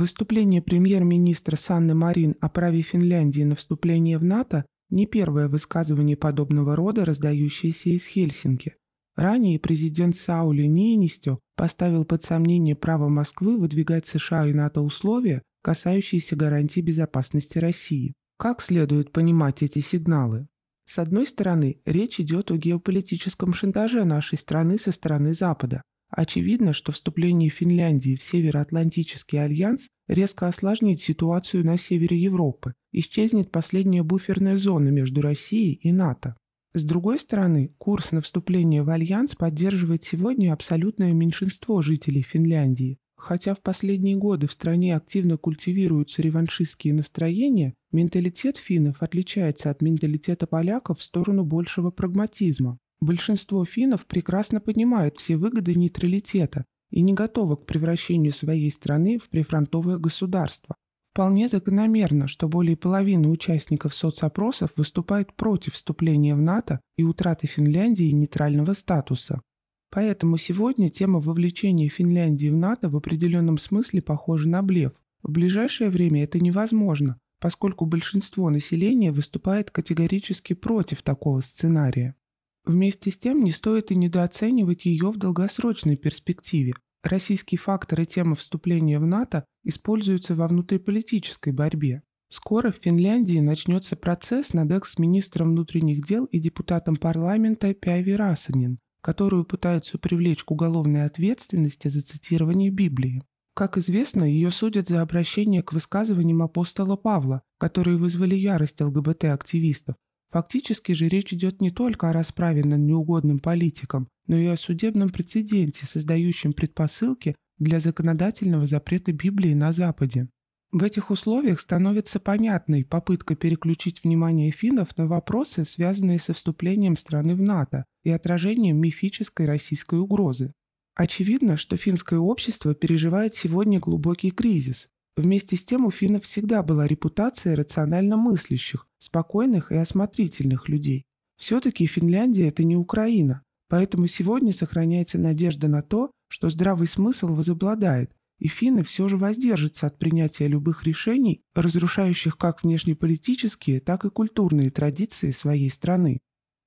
Выступление премьер-министра Санны Марин о праве Финляндии на вступление в НАТО не первое высказывание подобного рода, раздающееся из Хельсинки. Ранее президент Саули Ниинистё поставил под сомнение право Москвы выдвигать США и НАТО условия, касающиеся гарантий безопасности России. Как следует понимать эти сигналы? С одной стороны, речь идет о геополитическом шантаже нашей страны со стороны Запада. Очевидно, что вступление Финляндии в Североатлантический альянс резко осложнит ситуацию на севере Европы, исчезнет последняя буферная зона между Россией и НАТО. С другой стороны, курс на вступление в альянс поддерживает сегодня абсолютное меньшинство жителей Финляндии. Хотя в последние годы в стране активно культивируются реваншистские настроения, менталитет финнов отличается от менталитета поляков в сторону большего прагматизма. Большинство финнов прекрасно понимают все выгоды нейтралитета и не готовы к превращению своей страны в прифронтовое государство. Вполне закономерно, что более половины участников соцопросов выступают против вступления в НАТО и утраты Финляндии нейтрального статуса. Поэтому сегодня тема вовлечения Финляндии в НАТО в определенном смысле похожа на блеф. В ближайшее время это невозможно, поскольку большинство населения выступает категорически против такого сценария. Вместе с тем не стоит и недооценивать ее в долгосрочной перспективе. Российский фактор и тема вступления в НАТО используются во внутриполитической борьбе. Скоро в Финляндии начнется процесс над экс-министром внутренних дел и депутатом парламента Пяви Расанин, которую пытаются привлечь к уголовной ответственности за цитирование Библии. Как известно, ее судят за обращение к высказываниям апостола Павла, которые вызвали ярость ЛГБТ-активистов. Фактически же речь идет не только о расправе над неугодным политиком, но и о судебном прецеденте, создающем предпосылки для законодательного запрета Библии на Западе. В этих условиях становится понятной попытка переключить внимание финнов на вопросы, связанные со вступлением страны в НАТО и отражением мифической российской угрозы. Очевидно, что финское общество переживает сегодня глубокий кризис. Вместе с тем у финнов всегда была репутация рационально мыслящих, спокойных и осмотрительных людей. Все-таки Финляндия – это не Украина, поэтому сегодня сохраняется надежда на то, что здравый смысл возобладает, и финны все же воздержатся от принятия любых решений, разрушающих как внешнеполитические, так и культурные традиции своей страны.